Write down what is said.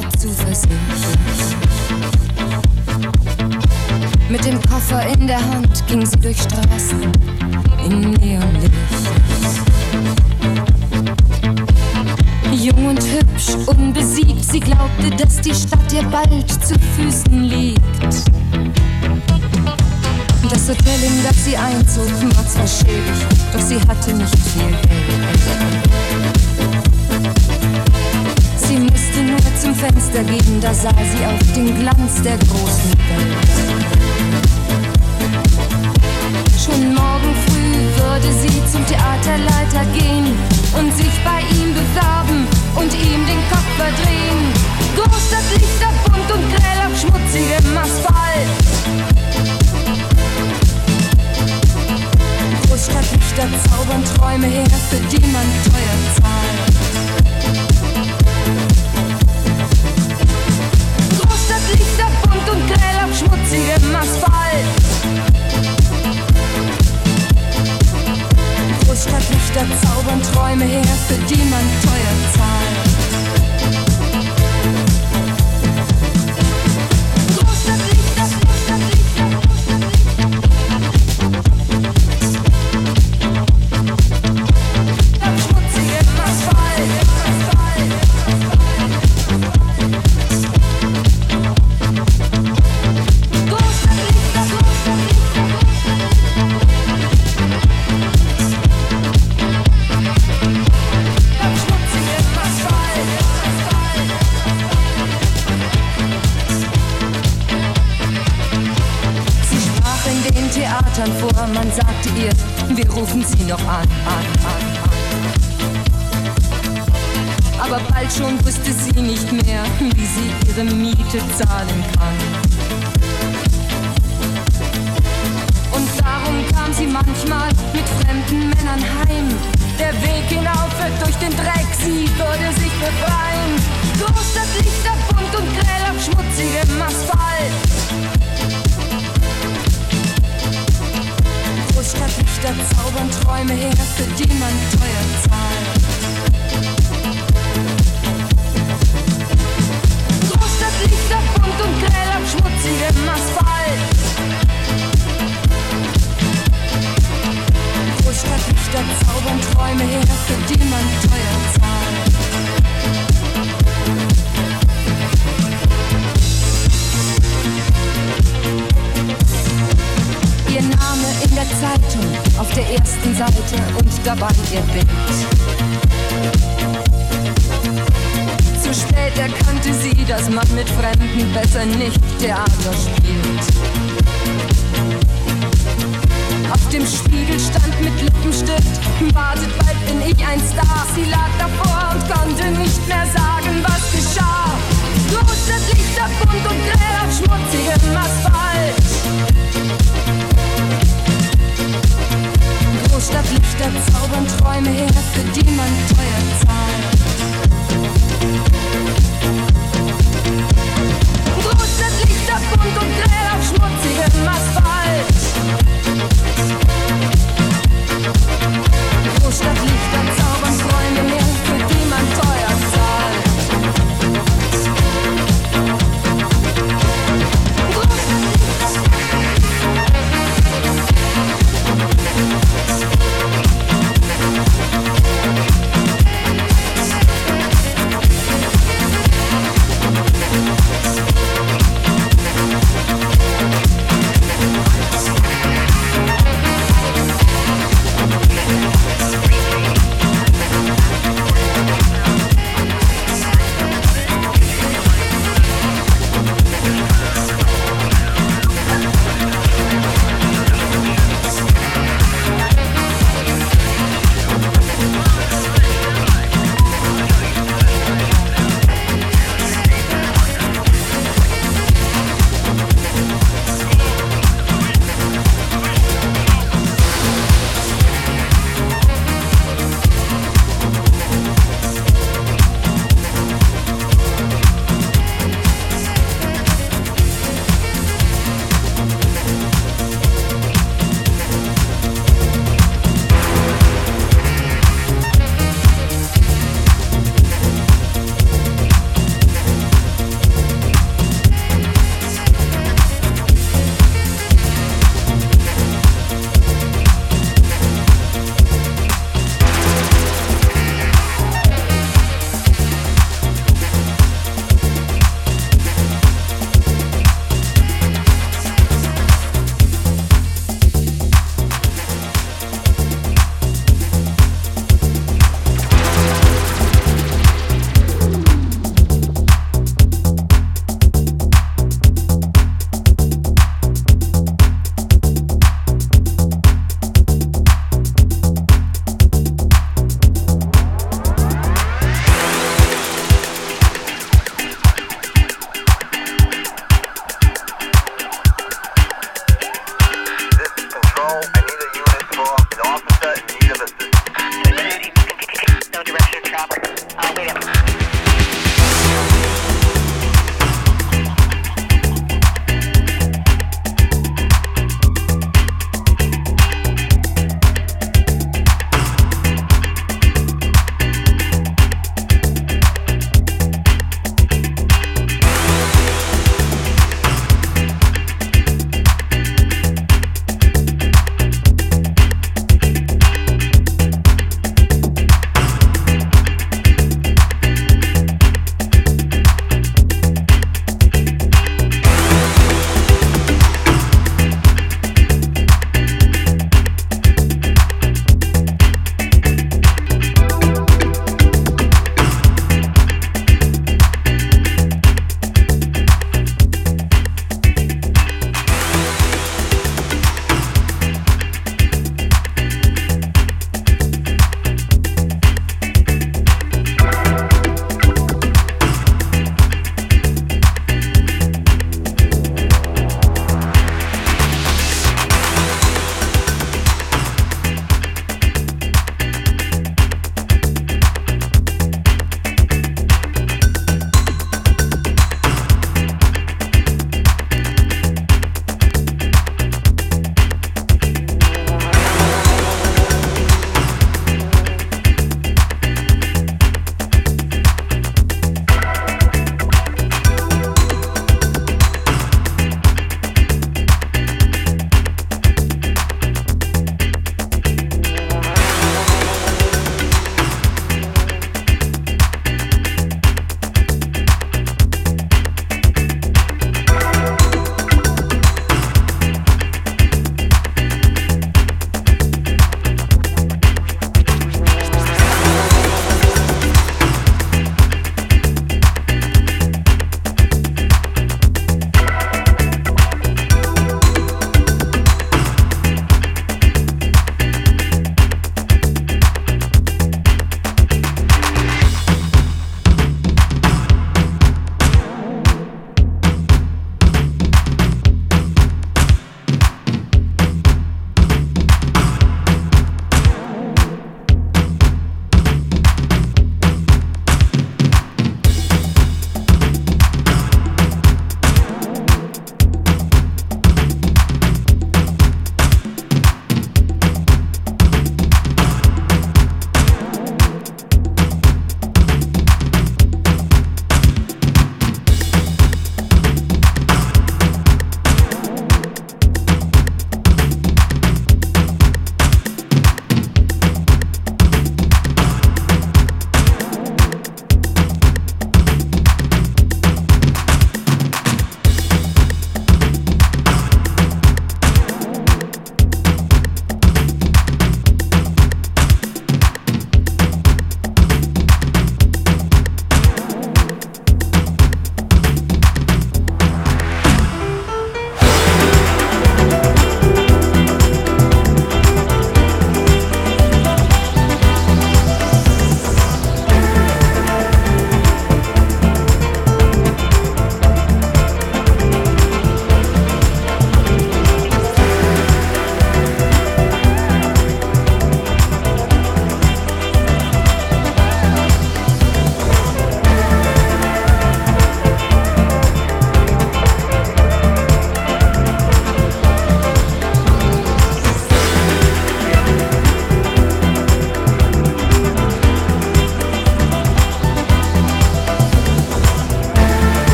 voller Zuversicht. Mit dem Koffer in der Hand ging sie durch Straßen in Neonlicht. Jung und hübsch, unbesiegt, sie glaubte, dass die Stadt ihr bald zu Füßen liegt. Das Hotel, in das sie einzog, war zwar schick, doch sie hatte nicht viel Geld. Sie musste nur zum Fenster gehen, da sah sie auf den Glanz der großen Welt. Schon morgen früh würde sie zum Theaterleiter gehen und sich bei ihm bewerben und ihm den Kopf verdrehen. Großstadtlichter bunt und grell auf schmutzigem Asphalt. Großstadtlichter zaubern Träume her, für die man teuer zahlt. Lichter bunt und grell auf schmutzigem Asphalt. Großstadtlichter zaubern Träume her, für die man teuer zahlt.